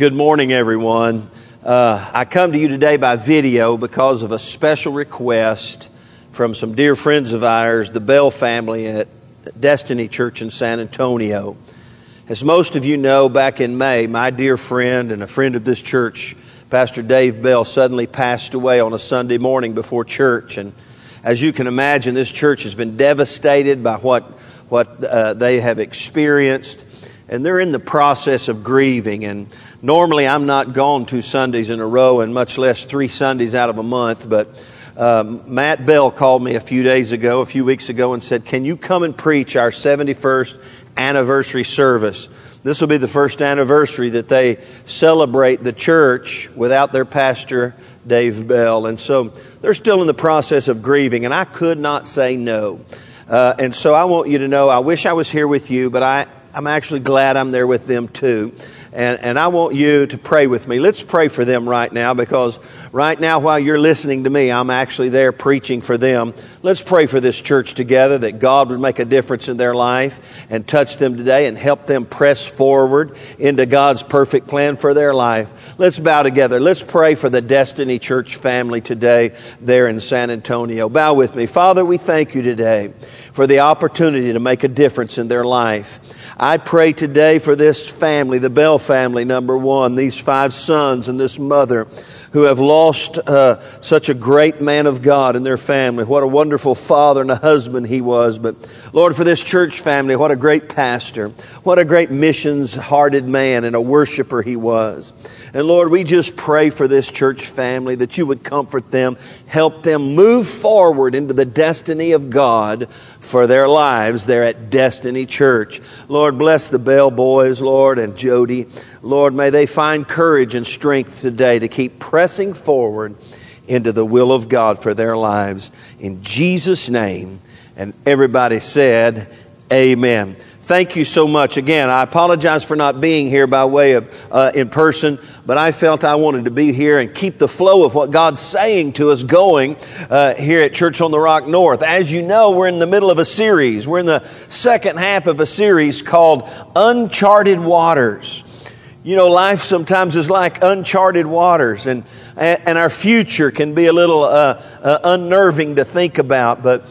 Good morning, everyone. Uh, I come to you today by video because of a special request from some dear friends of ours, the Bell family at Destiny Church in San Antonio. As most of you know, back in May, my dear friend and a friend of this church, Pastor Dave Bell, suddenly passed away on a Sunday morning before church. And as you can imagine, this church has been devastated by what, what uh, they have experienced, and they're in the process of grieving. And Normally, I'm not gone two Sundays in a row, and much less three Sundays out of a month. But um, Matt Bell called me a few days ago, a few weeks ago, and said, Can you come and preach our 71st anniversary service? This will be the first anniversary that they celebrate the church without their pastor, Dave Bell. And so they're still in the process of grieving, and I could not say no. Uh, and so I want you to know I wish I was here with you, but I, I'm actually glad I'm there with them too. And, and I want you to pray with me. Let's pray for them right now because right now, while you're listening to me, I'm actually there preaching for them. Let's pray for this church together that God would make a difference in their life and touch them today and help them press forward into God's perfect plan for their life. Let's bow together. Let's pray for the Destiny Church family today there in San Antonio. Bow with me. Father, we thank you today for the opportunity to make a difference in their life. I pray today for this family, the Bell family, number one, these five sons and this mother who have lost uh, such a great man of God in their family. What a wonderful father and a husband he was. But Lord, for this church family, what a great pastor. What a great missions hearted man and a worshiper he was. And Lord, we just pray for this church family that you would comfort them, help them move forward into the destiny of God for their lives there at Destiny Church. Lord, bless the Bell boys, Lord, and Jody. Lord, may they find courage and strength today to keep pressing forward into the will of God for their lives. In Jesus' name. And everybody said, Amen thank you so much. Again, I apologize for not being here by way of uh, in person, but I felt I wanted to be here and keep the flow of what God's saying to us going uh, here at Church on the Rock North. As you know, we're in the middle of a series. We're in the second half of a series called Uncharted Waters. You know, life sometimes is like uncharted waters, and, and our future can be a little uh, uh unnerving to think about, but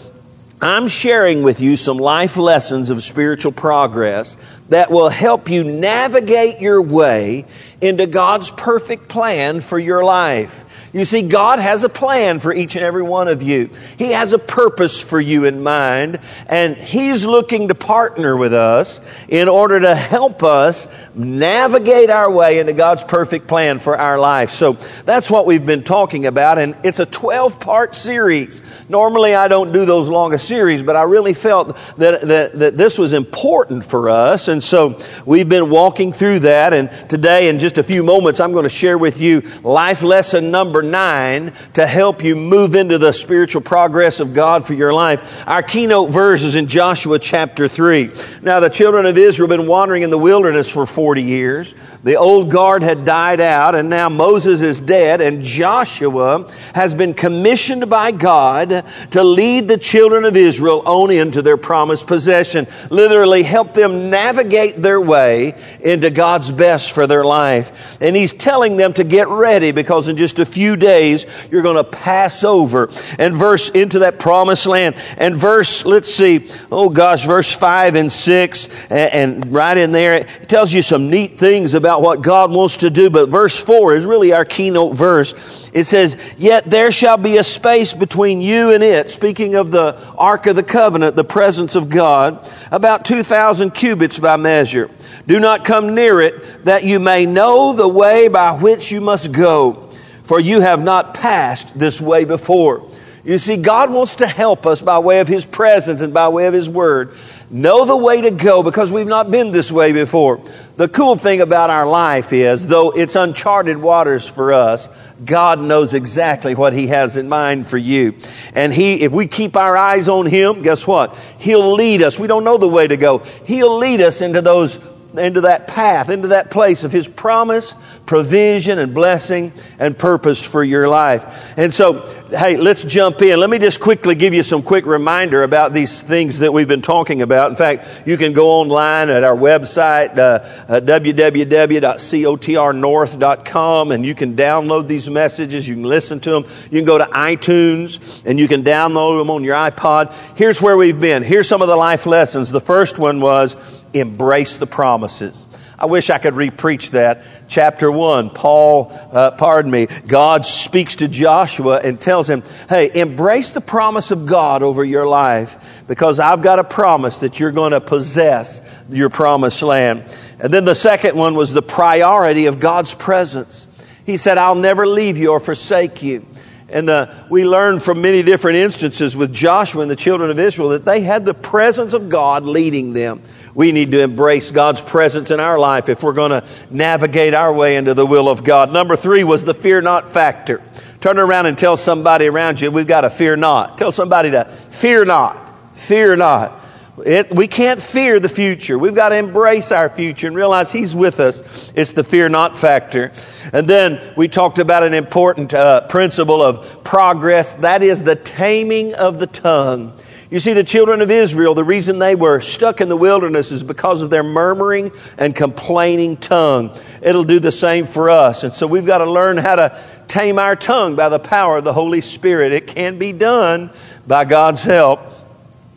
I'm sharing with you some life lessons of spiritual progress that will help you navigate your way into God's perfect plan for your life. You see, God has a plan for each and every one of you. He has a purpose for you in mind, and He's looking to partner with us in order to help us navigate our way into God's perfect plan for our life. So that's what we've been talking about, and it's a 12 part series. Normally, I don't do those long longer series, but I really felt that, that, that this was important for us, and so we've been walking through that. And today, in just a few moments, I'm going to share with you life lesson number number nine to help you move into the spiritual progress of God for your life. Our keynote verse is in Joshua chapter 3. Now, the children of Israel have been wandering in the wilderness for 40 years. The old guard had died out, and now Moses is dead, and Joshua has been commissioned by God to lead the children of Israel on into their promised possession. Literally, help them navigate their way into God's best for their life. And he's telling them to get ready because in just a few few days, you're going to pass over and verse into that promised land. And verse, let's see, oh gosh, verse 5 and 6, and, and right in there, it tells you some neat things about what God wants to do. But verse 4 is really our keynote verse. It says, Yet there shall be a space between you and it, speaking of the Ark of the Covenant, the presence of God, about 2,000 cubits by measure. Do not come near it, that you may know the way by which you must go for you have not passed this way before. You see, God wants to help us by way of His presence and by way of His Word know the way to go because we've not been this way before. The cool thing about our life is, though it's uncharted waters for us, God knows exactly what He has in mind for you. And He, if we keep our eyes on Him, guess what? He'll lead us. We don't know the way to go. He'll lead us into those into that path, into that place of His promise, provision, and blessing and purpose for your life. And so, hey, let's jump in. Let me just quickly give you some quick reminder about these things that we've been talking about. In fact, you can go online at our website, uh, uh, www.cotrnorth.com, and you can download these messages. You can listen to them. You can go to iTunes and you can download them on your iPod. Here's where we've been. Here's some of the life lessons. The first one was embrace the promises. I wish I could repreach that. Chapter 1, Paul, uh, pardon me, God speaks to Joshua and tells him, hey, embrace the promise of God over your life because I've got a promise that you're going to possess your promised land. And then the second one was the priority of God's presence. He said, I'll never leave you or forsake you. And the, we learned from many different instances with Joshua and the children of Israel that they had the presence of God leading them. We need to embrace God's presence in our life if we're going to navigate our way into the will of God. Number three was the fear not factor. Turn around and tell somebody around you, we've got to fear not. Tell somebody to fear not. Fear not. It, we can't fear the future. We've got to embrace our future and realize He's with us. It's the fear not factor. And then we talked about an important uh, principle of progress that is the taming of the tongue. You see, the children of Israel, the reason they were stuck in the wilderness is because of their murmuring and complaining tongue. It'll do the same for us. And so we've got to learn how to tame our tongue by the power of the Holy Spirit. It can be done by God's help.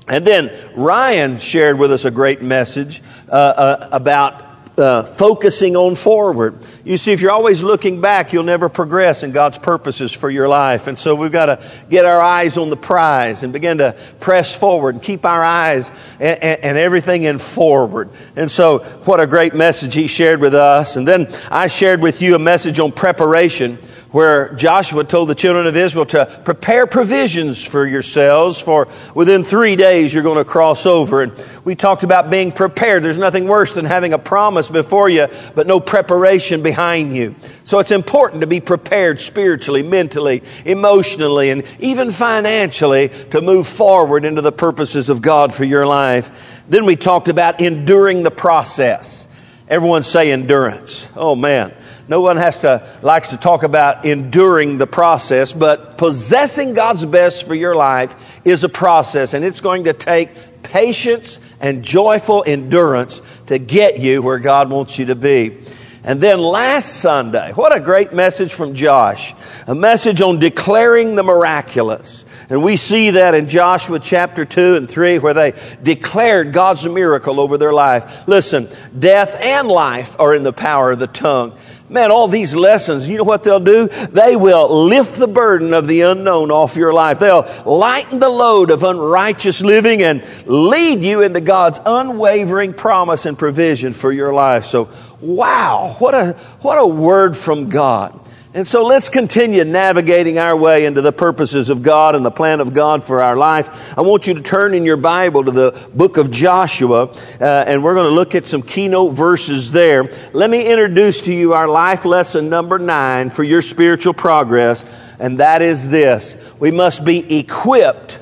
And then Ryan shared with us a great message uh, uh, about uh, focusing on forward. You see, if you're always looking back, you'll never progress in God's purposes for your life. And so we've got to get our eyes on the prize and begin to press forward and keep our eyes and, and, and everything in forward. And so, what a great message he shared with us. And then I shared with you a message on preparation where Joshua told the children of Israel to prepare provisions for yourselves, for within three days you're going to cross over. And we talked about being prepared. There's nothing worse than having a promise before you, but no preparation behind you. So it's important to be prepared spiritually, mentally, emotionally, and even financially to move forward into the purposes of God for your life. Then we talked about enduring the process. Everyone say endurance. Oh man. No one has to, likes to talk about enduring the process, but possessing God's best for your life is a process, and it's going to take patience and joyful endurance to get you where God wants you to be. And then last Sunday, what a great message from Josh. A message on declaring the miraculous. And we see that in Joshua chapter 2 and 3 where they declared God's miracle over their life. Listen, death and life are in the power of the tongue. Man, all these lessons, you know what they'll do? They will lift the burden of the unknown off your life. They'll lighten the load of unrighteous living and lead you into God's unwavering promise and provision for your life. So, wow, what a, what a word from God. And so let's continue navigating our way into the purposes of God and the plan of God for our life. I want you to turn in your Bible to the book of Joshua, uh, and we're going to look at some keynote verses there. Let me introduce to you our life lesson number nine for your spiritual progress, and that is this we must be equipped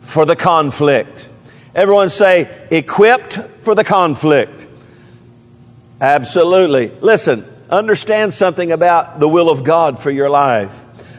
for the conflict. Everyone say, equipped for the conflict. Absolutely. Listen, understand something about the will of God for your life,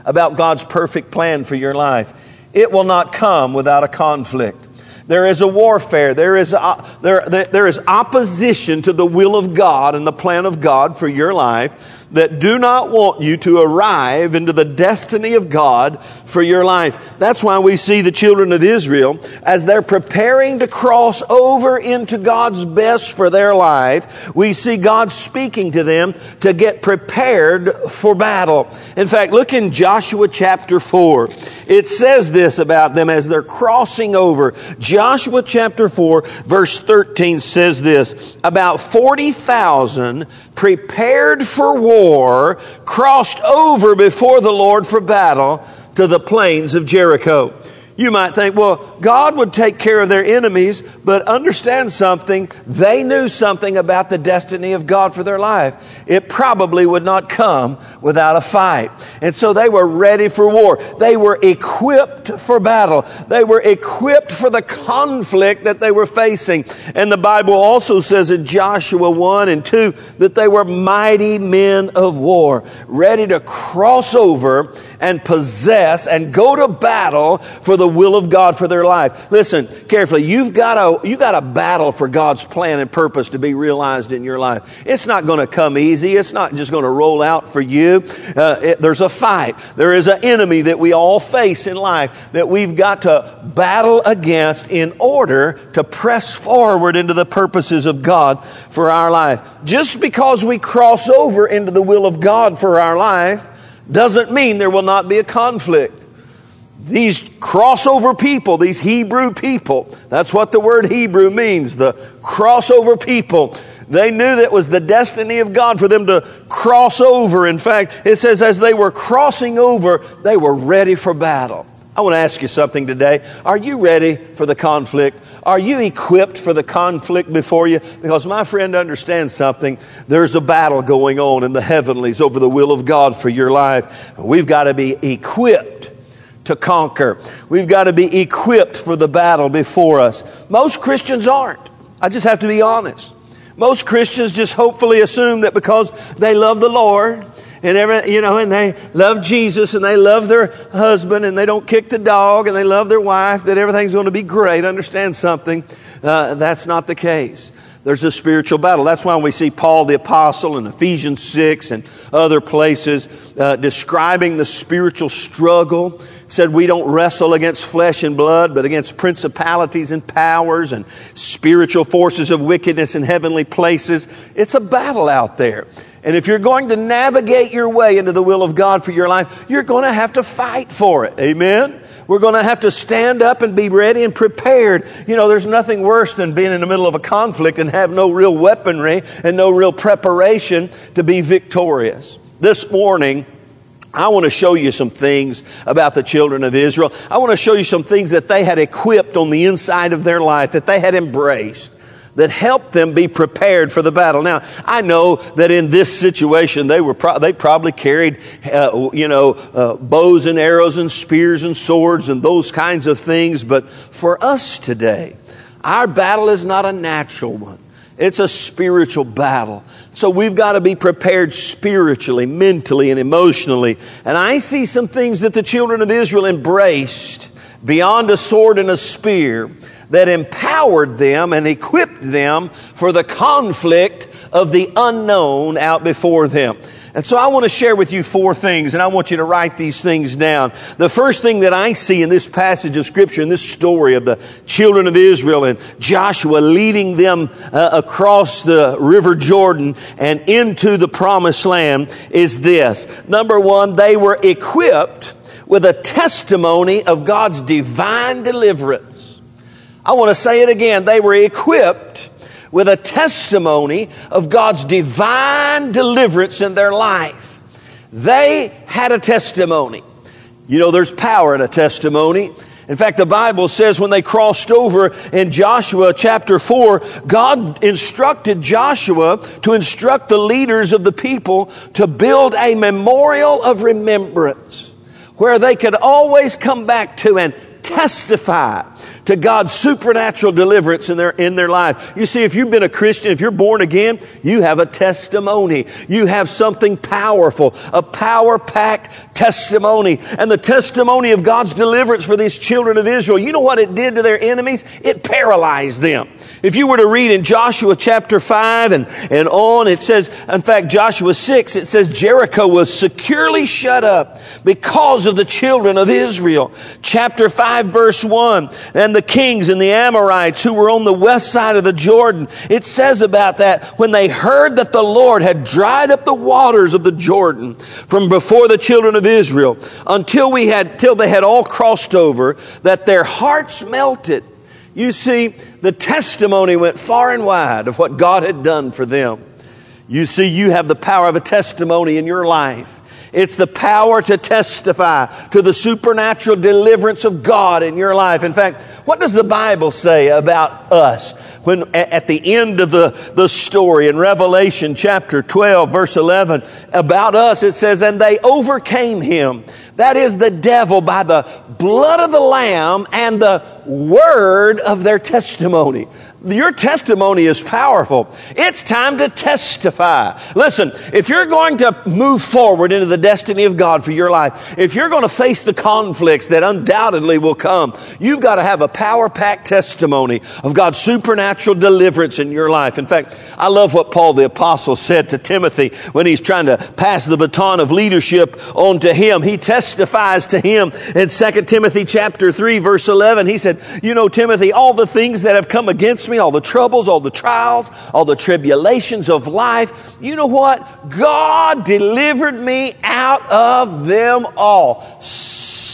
about God's perfect plan for your life. It will not come without a conflict. There is a warfare. There is, a, there, there is opposition to the will of God and the plan of God for your life that do not want you to arrive into the destiny of God for your life. That's why we see the children of Israel as they're preparing to cross over into God's best for their life. We see God speaking to them to get prepared for battle. In fact, look in Joshua chapter 4. It says this about them as they're crossing over. Joshua chapter 4, verse 13 says this about 40,000 prepared for war, crossed over before the Lord for battle to the plains of Jericho. You might think, well, God would take care of their enemies, but understand something. They knew something about the destiny of God for their life. It probably would not come without a fight. And so they were ready for war. They were equipped for battle. They were equipped for the conflict that they were facing. And the Bible also says in Joshua 1 and 2 that they were mighty men of war, ready to cross over and possess and go to battle for the will of God for their life. Listen carefully. You've got to, you got to battle for God's plan and purpose to be realized in your life. It's not going to come easy. It's not just going to roll out for you. Uh, it, there's a fight. There is an enemy that we all face in life that we've got to battle against in order to press forward into the purposes of God for our life. Just because we cross over into the will of God for our life doesn't mean there will not be a conflict. These crossover people, these Hebrew people, that's what the word Hebrew means, the crossover people. They knew that was the destiny of God for them to cross over. In fact, it says as they were crossing over, they were ready for battle. I want to ask you something today. Are you ready for the conflict? Are you equipped for the conflict before you? Because, my friend, understand something. There's a battle going on in the heavenlies over the will of God for your life. We've got to be equipped to conquer. We've got to be equipped for the battle before us. Most Christians aren't. I just have to be honest. Most Christians just hopefully assume that because they love the Lord, and every, you know, and they love Jesus and they love their husband and they don't kick the dog and they love their wife, that everything's going to be great. Understand something? Uh, that's not the case. There's a spiritual battle. That's why we see Paul the Apostle in Ephesians 6 and other places uh, describing the spiritual struggle. Said we don't wrestle against flesh and blood, but against principalities and powers and spiritual forces of wickedness in heavenly places. It's a battle out there. And if you're going to navigate your way into the will of God for your life, you're going to have to fight for it. Amen? We're going to have to stand up and be ready and prepared. You know, there's nothing worse than being in the middle of a conflict and have no real weaponry and no real preparation to be victorious. This morning, I want to show you some things about the children of Israel. I want to show you some things that they had equipped on the inside of their life, that they had embraced that helped them be prepared for the battle. Now, I know that in this situation, they were pro- they probably carried, uh, you know, uh, bows and arrows and spears and swords and those kinds of things. But for us today, our battle is not a natural one. It's a spiritual battle. So we've got to be prepared spiritually, mentally, and emotionally. And I see some things that the children of Israel embraced beyond a sword and a spear that empowered them and equipped them for the conflict of the unknown out before them. And so I want to share with you four things, and I want you to write these things down. The first thing that I see in this passage of Scripture, in this story of the children of Israel and Joshua leading them uh, across the River Jordan and into the promised land, is this. Number one, they were equipped with a testimony of God's divine deliverance. I want to say it again. They were equipped with a testimony of God's divine deliverance in their life. They had a testimony. You know, there's power in a testimony. In fact, the Bible says when they crossed over in Joshua chapter 4, God instructed Joshua to instruct the leaders of the people to build a memorial of remembrance where they could always come back to and testify to God's supernatural deliverance in their, in their life. You see, if you've been a Christian, if you're born again, you have a testimony. You have something powerful, a power packed testimony. And the testimony of God's deliverance for these children of Israel, you know what it did to their enemies? It paralyzed them. If you were to read in Joshua chapter 5 and, and on, it says, in fact, Joshua 6, it says Jericho was securely shut up because of the children of Israel. Chapter 5, verse 1, and the kings and the Amorites who were on the west side of the Jordan, it says about that, when they heard that the Lord had dried up the waters of the Jordan from before the children of Israel until we had, till they had all crossed over, that their hearts melted. You see, the testimony went far and wide of what God had done for them. You see, you have the power of a testimony in your life. It's the power to testify to the supernatural deliverance of God in your life. In fact, what does the Bible say about us? When at the end of the, the story in Revelation chapter 12, verse 11, about us, it says, And they overcame him. That is the devil by the blood of the Lamb and the word of their testimony. Your testimony is powerful. It's time to testify. Listen, if you're going to move forward into the destiny of God for your life, if you're going to face the conflicts that undoubtedly will come, you've got to have a power packed testimony of God's supernatural deliverance in your life. In fact, I love what Paul the Apostle said to Timothy when he's trying to pass the baton of leadership on to him. He testifies to him in 2 Timothy chapter 3, verse 11. He said, You know, Timothy, all the things that have come against me, all the troubles, all the trials, all the tribulations of life. You know what? God delivered me out of them all.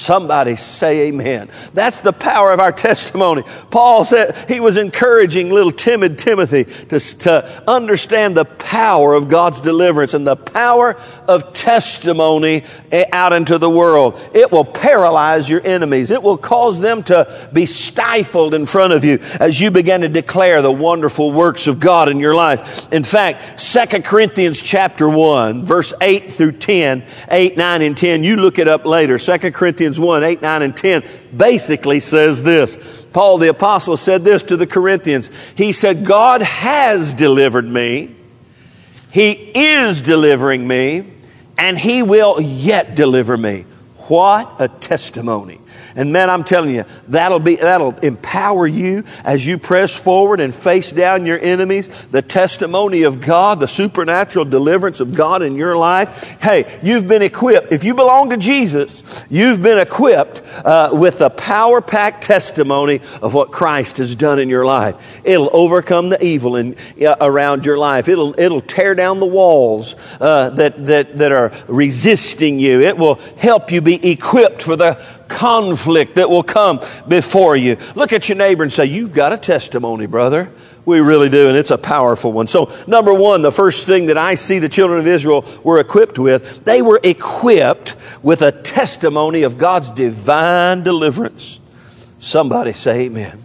Somebody say amen. That's the power of our testimony. Paul said he was encouraging little timid Timothy to, to understand the power of God's deliverance and the power of testimony eh, out into the world. It will paralyze your enemies. It will cause them to be stifled in front of you as you begin to declare the wonderful works of God in your life. In fact, 2 Corinthians chapter 1, verse 8 through 10, 8, 9, and 10, you look it up later. 2 Corinthians Corinthians 1 8, 9, and 10 basically says this. Paul the Apostle said this to the Corinthians. He said, God has delivered me, He is delivering me, and He will yet deliver me. What a testimony. And man, I'm telling you, that'll be, that'll empower you as you press forward and face down your enemies. The testimony of God, the supernatural deliverance of God in your life. Hey, you've been equipped. If you belong to Jesus, you've been equipped uh, with a power packed testimony of what Christ has done in your life. It'll overcome the evil in, uh, around your life. It'll, it'll tear down the walls uh, that, that, that are resisting you. It will help you be equipped for the conflict that will come before you. Look at your neighbor and say, You've got a testimony, brother. We really do, and it's a powerful one. So, number one, the first thing that I see the children of Israel were equipped with, they were equipped with a testimony of God's divine deliverance. Somebody say amen.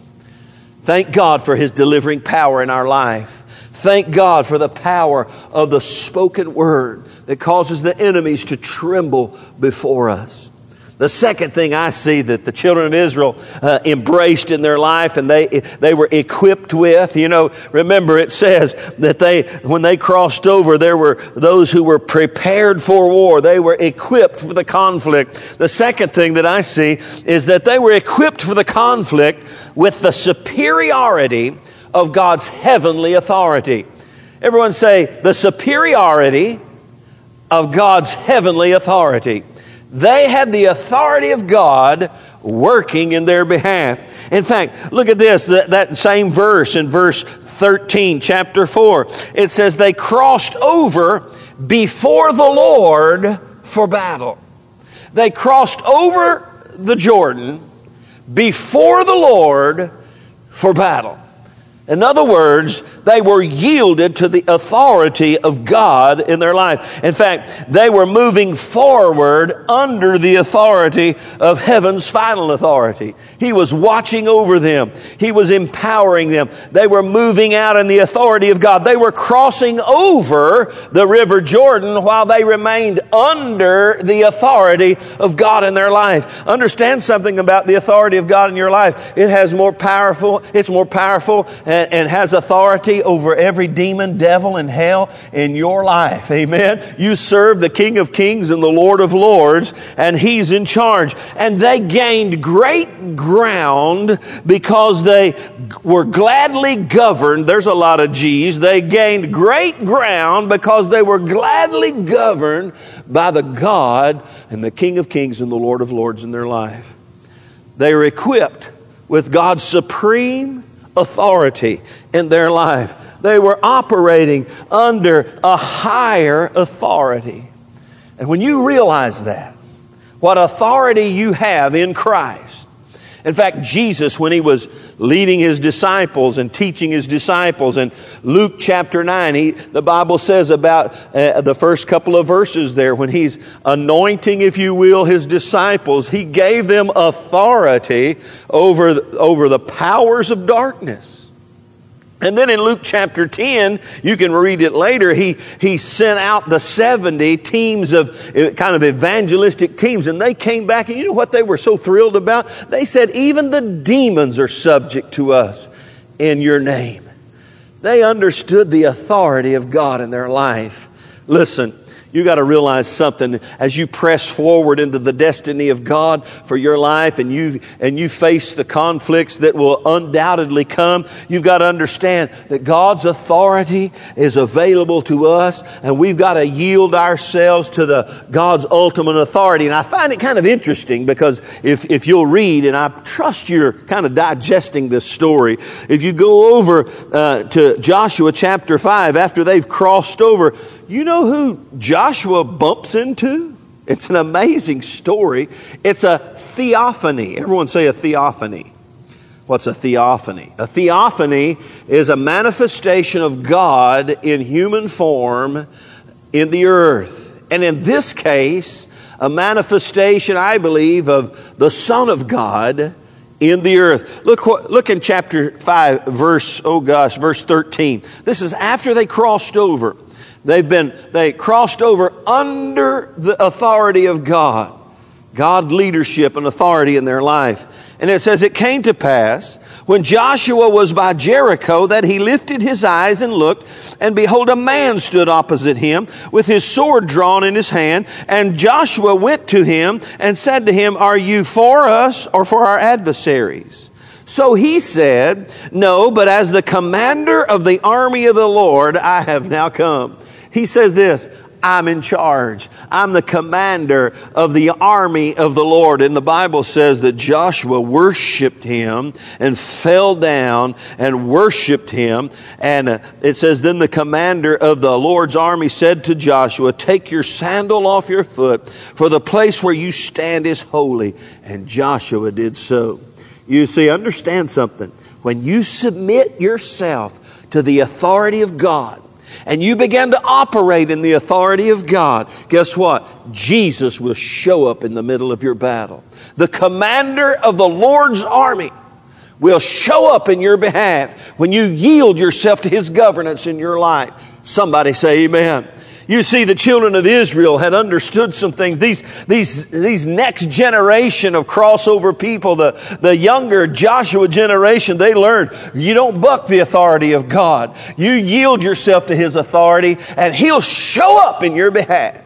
Thank God for His delivering power in our life. Thank God for the power of the spoken word that causes the enemies to tremble before us. The second thing I see that the children of Israel uh, embraced in their life and they, they were equipped with, you know, remember it says that they, when they crossed over, there were those who were prepared for war. They were equipped for the conflict. The second thing that I see is that they were equipped for the conflict with the superiority of God's heavenly authority. Everyone say, the superiority of God's heavenly authority. They had the authority of God working in their behalf. In fact, look at this, that, that, same verse in verse 13, chapter 4. It says, They crossed over before the Lord for battle. They crossed over the Jordan before the Lord for battle. In other words, they were yielded to the authority of God in their life. In fact, they were moving forward under the authority of heaven's final authority. He was watching over them, He was empowering them. They were moving out in the authority of God. They were crossing over the River Jordan while they remained under the authority of God in their life. Understand something about the authority of God in your life. It has more powerful, it's more powerful and, and has authority over every demon, devil, and hell in your life. Amen. You serve the King of Kings and the Lord of Lords, and He's in charge. And they gained great ground because they were gladly governed. There's a lot of G's. They gained great ground because they were gladly governed by the God and the King of Kings and the Lord of Lords in their life. They are equipped with God's supreme authority in their life. They were operating under a higher authority. And when you realize that, what authority you have in Christ, In fact, Jesus, when he was leading his disciples and teaching his disciples in Luke chapter 9, he, the Bible says about uh, the first couple of verses there, when he's anointing, if you will, his disciples, he gave them authority over, over the powers of darkness. And then in Luke chapter 10, you can read it later, he, he sent out the 70 teams of uh, kind of evangelistic teams, and they came back, and you know what they were so thrilled about? They said, Even the demons are subject to us in your name. They understood the authority of God in their life. Listen, you got to realize something as you press forward into the destiny of God for your life and you, and you face the conflicts that will undoubtedly come. You've got to understand that God's authority is available to us and we've got to yield ourselves to the God's ultimate authority. And I find it kind of interesting because if, if you'll read, and I trust you're kind of digesting this story, if you go over uh, to Joshua chapter 5, after they've crossed over, you know who Joshua bumps into? It's an amazing story. It's a theophany. Everyone say a theophany. What's a theophany? A theophany is a manifestation of God in human form in the earth. And in this case, a manifestation, I believe, of the Son of God in the earth. Look, look in chapter 5, verse, oh gosh, verse 13. This is after they crossed over. They've been, they crossed over under the authority of God. God leadership and authority in their life. And it says, It came to pass when Joshua was by Jericho that he lifted his eyes and looked, and behold, a man stood opposite him with his sword drawn in his hand. And Joshua went to him and said to him, Are you for us or for our adversaries? So he said, No, but as the commander of the army of the Lord, I have now come. He says this I'm in charge. I'm the commander of the army of the Lord. And the Bible says that Joshua worshiped him and fell down and worshiped him. And uh, it says, Then the commander of the Lord's army said to Joshua, Take your sandal off your foot, for the place where you stand is holy. And Joshua did so. You see, understand something. When you submit yourself to the authority of God, and you begin to operate in the authority of God, guess what? Jesus will show up in the middle of your battle. The commander of the Lord's army will show up in your behalf when you yield yourself to his governance in your life. Somebody say amen. You see, the children of Israel had understood some things. These, these, these next generation of crossover people, the, the younger Joshua generation, they learned you don't buck the authority of God. You yield yourself to His authority and He'll show up in your behalf.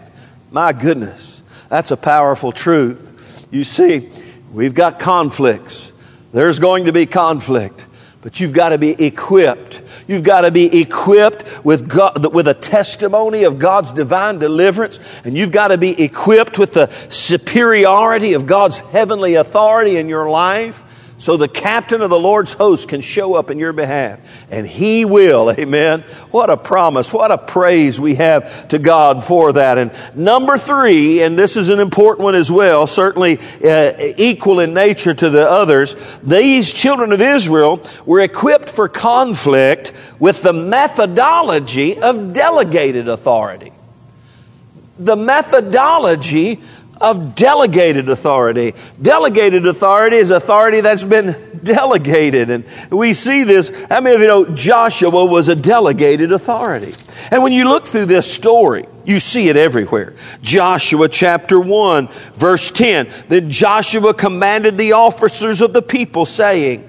My goodness, that's a powerful truth. You see, we've got conflicts. There's going to be conflict, but you've got to be equipped You've got to be equipped with, God, with a testimony of God's divine deliverance, and you've got to be equipped with the superiority of God's heavenly authority in your life. So the captain of the Lord's host can show up in your behalf. And he will. Amen. What a promise. What a praise we have to God for that. And number three, and this is an important one as well, certainly uh, equal in nature to the others, these children of Israel were equipped for conflict with the methodology of delegated authority. The methodology of delegated authority. Delegated authority is authority that's been delegated. And we see this. How many of you know Joshua was a delegated authority? And when you look through this story, you see it everywhere. Joshua chapter 1, verse 10. Then Joshua commanded the officers of the people, saying,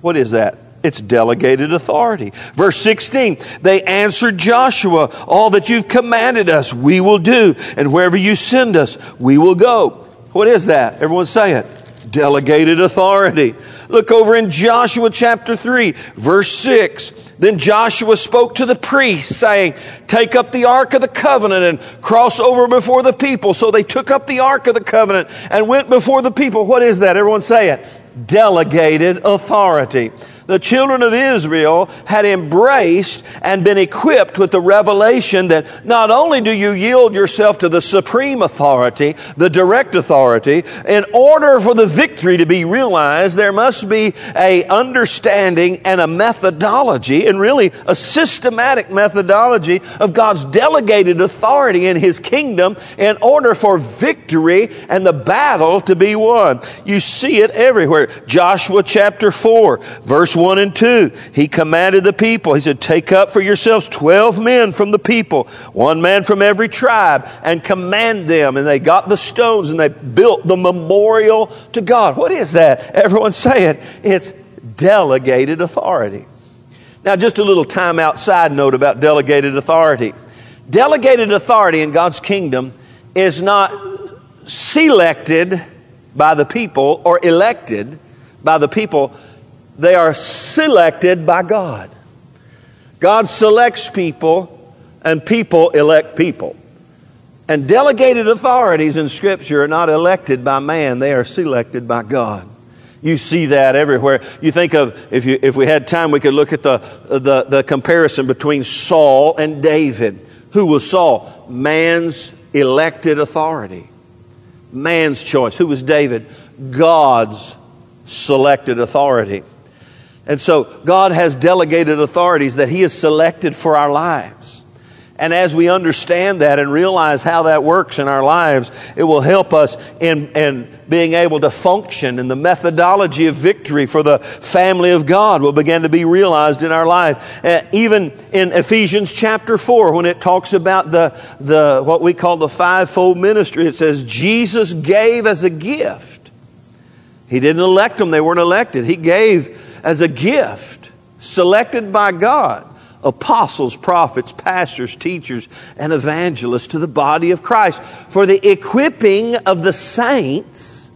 What is that? It's delegated authority. Verse 16, they answered Joshua, All that you've commanded us, we will do, and wherever you send us, we will go. What is that? Everyone say it. Delegated authority. Look over in Joshua chapter 3, verse 6. Then Joshua spoke to the priests, saying, Take up the ark of the covenant and cross over before the people. So they took up the ark of the covenant and went before the people. What is that? Everyone say it. Delegated authority. The children of Israel had embraced and been equipped with the revelation that not only do you yield yourself to the supreme authority, the direct authority, in order for the victory to be realized, there must be a understanding and a methodology, and really a systematic methodology of God's delegated authority in His kingdom in order for victory and the battle to be won. You see it everywhere. Joshua chapter 4, verse 1 and 2. He commanded the people, he said, Take up for yourselves 12 men from the people, one man from every tribe, and command them. And they got the stones and they built the memorial to God. What is that? Everyone say it. It's delegated authority. Now, just a little time outside note about delegated authority. Delegated authority in God's kingdom is not selected by the people or elected by the people they are selected by God. God selects people, and people elect people. And delegated authorities in Scripture are not elected by man, they are selected by God. You see that everywhere. You think of, if, you, if we had time, we could look at the, the, the comparison between Saul and David. Who was Saul? Man's elected authority, man's choice. Who was David? God's selected authority. And so God has delegated authorities that He has selected for our lives. And as we understand that and realize how that works in our lives, it will help us in, in being able to function and the methodology of victory for the family of God will begin to be realized in our life. Uh, even in Ephesians chapter 4, when it talks about the, the, what we call the fivefold ministry, it says, Jesus gave as a gift. He didn't elect them, they weren't elected. He gave as a gift, selected by God, apostles, prophets, pastors, teachers, and evangelists to the body of Christ for the equipping of the saints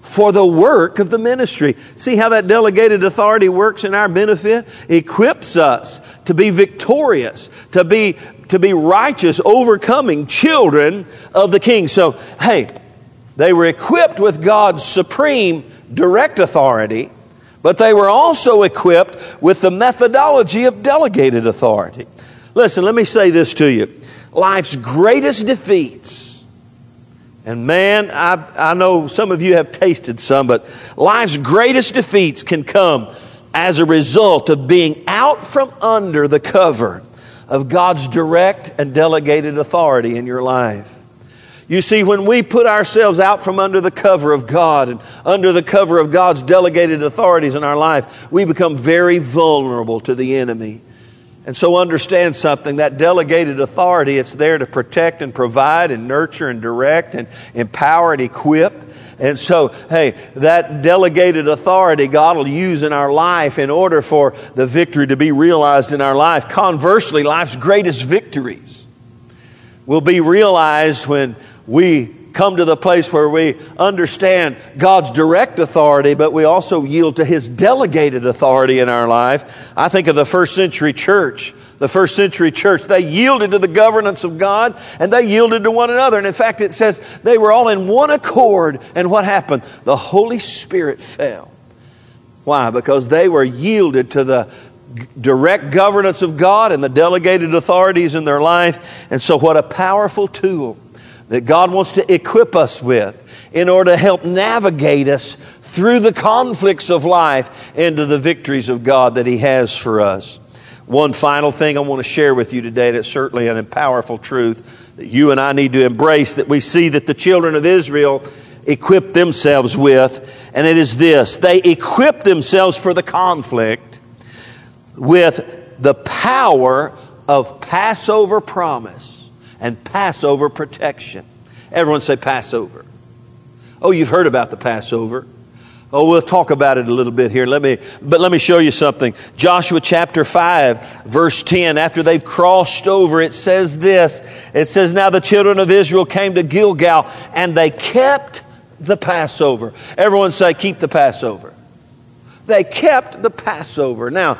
for the work of the ministry. See how that delegated authority works in our benefit? Equips us to be victorious, to be, to be righteous, overcoming children of the King. So, hey, they were equipped with God's supreme direct authority but they were also equipped with the methodology of delegated authority. Listen, let me say this to you. Life's greatest defeats, and man, I, I know some of you have tasted some, but life's greatest defeats can come as a result of being out from under the cover of God's direct and delegated authority in your life. You see, when we put ourselves out from under the cover of God and under the cover of God's delegated authorities in our life, we become very vulnerable to the enemy. And so understand something that delegated authority, it's there to protect and provide and nurture and direct and empower and equip. And so, hey, that delegated authority God will use in our life in order for the victory to be realized in our life. Conversely, life's greatest victories will be realized when we come to the place where we understand God's direct authority, but we also yield to His delegated authority in our life. I think of the first century church. The first century church, they yielded to the governance of God and they yielded to one another. And in fact, it says they were all in one accord. And what happened? The Holy Spirit fell. Why? Because they were yielded to the direct governance of God and the delegated authorities in their life. And so, what a powerful tool that God wants to equip us with in order to help navigate us through the conflicts of life into the victories of God that He has for us. One final thing I want to share with you today that's certainly an powerful truth that you and I need to embrace that we see that the children of Israel equipped themselves with, and it is this they equipped themselves for the conflict with the power of Passover promise and Passover protection. Everyone say Passover. Oh, you've heard about the Passover. Oh, we'll talk about it a little bit here. Let me, but let me show you something. Joshua chapter 5, verse 10. After they've crossed over, it says this. It says, Now the children of Israel came to Gilgal and they kept the Passover. Everyone say, Keep the Passover. They kept the Passover. Now,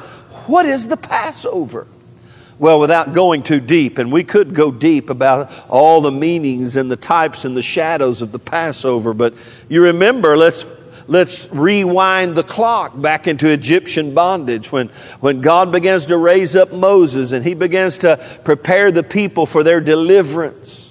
what is the Passover? Well, without going too deep, and we could go deep about all the meanings and the types and the shadows of the Passover, but you remember, let's, let's rewind the clock back into Egyptian bondage when, when God begins to raise up Moses and he begins to prepare the people for their deliverance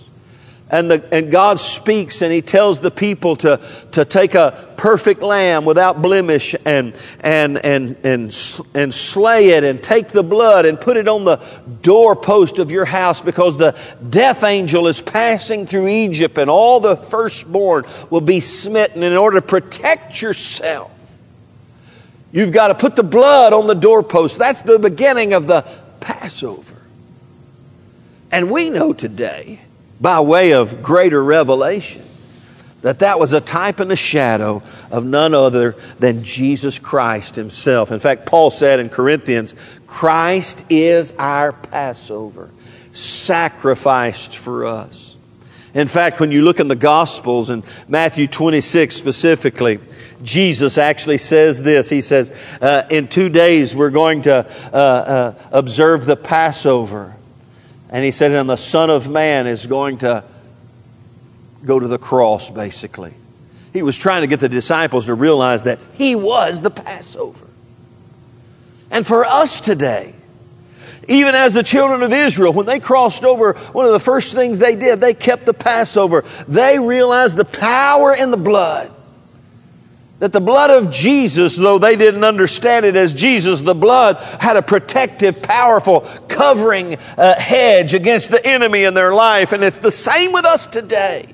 and, the, and God speaks and He tells the people to, to take a perfect lamb without blemish and, and, and, and, and slay it and take the blood and put it on the doorpost of your house because the death angel is passing through Egypt and all the firstborn will be smitten. In order to protect yourself, you've got to put the blood on the doorpost. That's the beginning of the Passover. And we know today by way of greater revelation that that was a type and a shadow of none other than Jesus Christ himself. In fact, Paul said in Corinthians, Christ is our Passover, sacrificed for us. In fact, when you look in the Gospels, in Matthew 26 specifically, Jesus actually says this. He says, uh, In two days we're going to uh, uh, observe the Passover. And he said, and the Son of Man is going to go to the cross, basically. He was trying to get the disciples to realize that he was the Passover. And for us today, even as the children of Israel, when they crossed over, one of the first things they did, they kept the Passover. They realized the power in the blood that the blood of Jesus, though they didn't understand it as Jesus, the blood had a protective, powerful, covering uh, hedge against the enemy in their life. And it's the same with us today.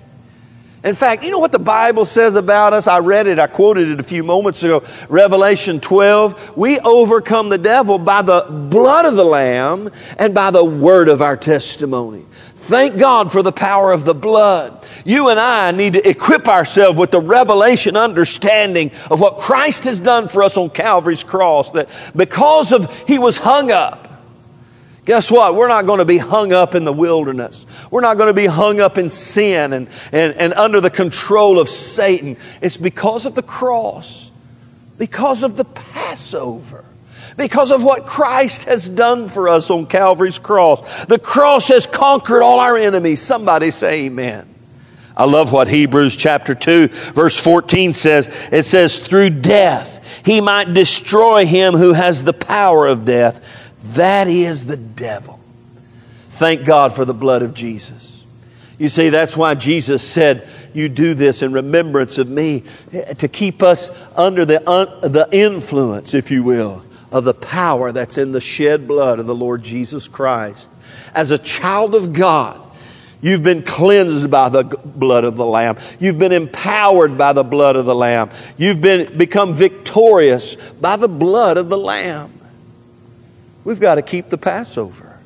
In fact, you know what the Bible says about us? I read it, I quoted it a few moments ago. Revelation 12. We overcome the devil by the blood of the Lamb and by the word of our testimony. Thank God for the power of the blood. You and I need to equip ourselves with the revelation understanding of what Christ has done for us on Calvary's cross. That because of He was hung up, Guess what? We're not going to be hung up in the wilderness. We're not going to be hung up in sin and, and, and under the control of Satan. It's because of the cross, because of the Passover because of what Christ has done for us on Calvary's cross. The cross has conquered all our enemies. Somebody say amen. I love what Hebrews chapter 2 verse 14 says. It says, through death he might destroy him who has the power of death. That is the devil. Thank God for the blood of Jesus. You see, that's why Jesus said, You do this in remembrance of me, eh, to keep us under the, un- the influence, if you will, of the power that's in the shed blood of the Lord Jesus Christ. As a child of God, You've been cleansed by the blood of the Lamb. You've been empowered by the blood of the Lamb. You've been, become victorious by the blood of the Lamb. We've got to keep the Passover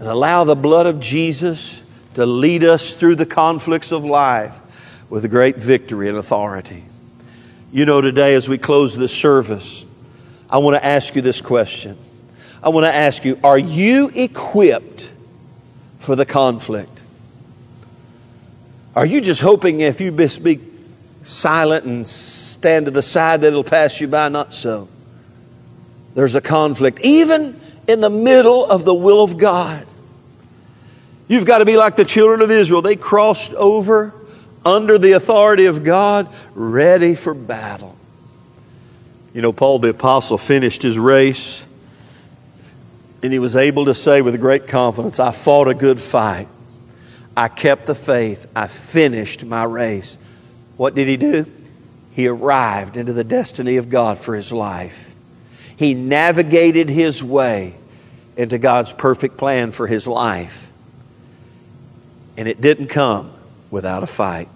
and allow the blood of Jesus to lead us through the conflicts of life with great victory and authority. You know, today as we close this service, I want to ask you this question. I want to ask you, are you equipped for the conflict? Are you just hoping if you be silent and stand to the side that it'll pass you by? Not so. There's a conflict, even in the middle of the will of God. You've got to be like the children of Israel. They crossed over under the authority of God, ready for battle. You know, Paul the Apostle finished his race, and he was able to say with great confidence, I fought a good fight. I kept the faith. I finished my race. What did he do? He arrived into the destiny of God for his life. He navigated his way into God's perfect plan for his life. And it didn't come without a fight.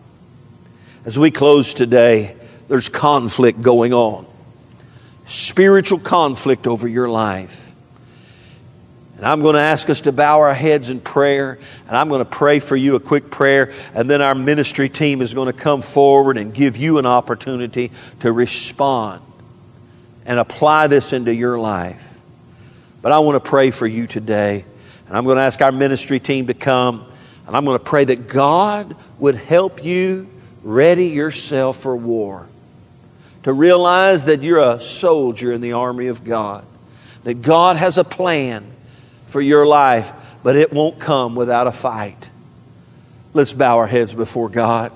As we close today, there's conflict going on spiritual conflict over your life. And I'm going to ask us to bow our heads in prayer, and I'm going to pray for you a quick prayer, and then our ministry team is going to come forward and give you an opportunity to respond and apply this into your life. But I want to pray for you today, and I'm going to ask our ministry team to come, and I'm going to pray that God would help you ready yourself for war to realize that you're a soldier in the army of God, that God has a plan for your life, but it won't come without a fight. Let's bow our heads before God.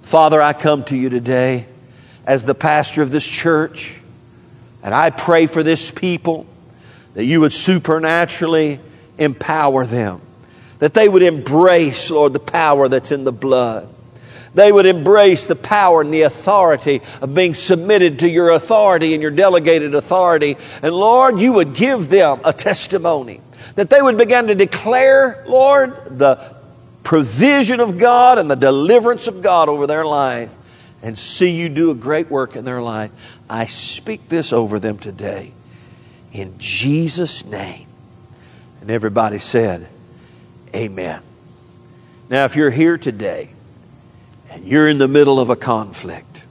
Father, I come to you today as the pastor of this church, and I pray for this people that you would supernaturally empower them, that they would embrace, Lord, the power that's in the blood. They would embrace the power and the authority of being submitted to your authority and your delegated authority. And Lord, you would give them a testimony that they would begin to declare, Lord, the provision of God and the deliverance of God over their life and see you do a great work in their life. I speak this over them today in Jesus' name. And everybody said, Amen. Now, if you're here today and you're in the middle of a conflict,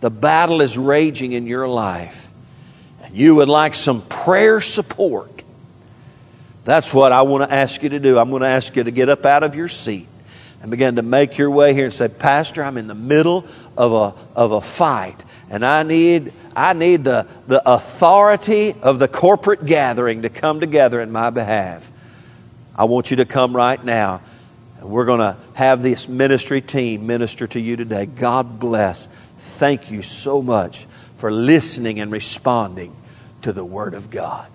the battle is raging in your life, and you would like some prayer support, that's what I want to ask you to do. I'm going to ask you to get up out of your seat and begin to make your way here and say, Pastor, I'm in the middle of a, of a fight, and I need, I need the, the authority of the corporate gathering to come together in my behalf. I want you to come right now. We're going to have this ministry team minister to you today. God bless. Thank you so much for listening and responding to the Word of God.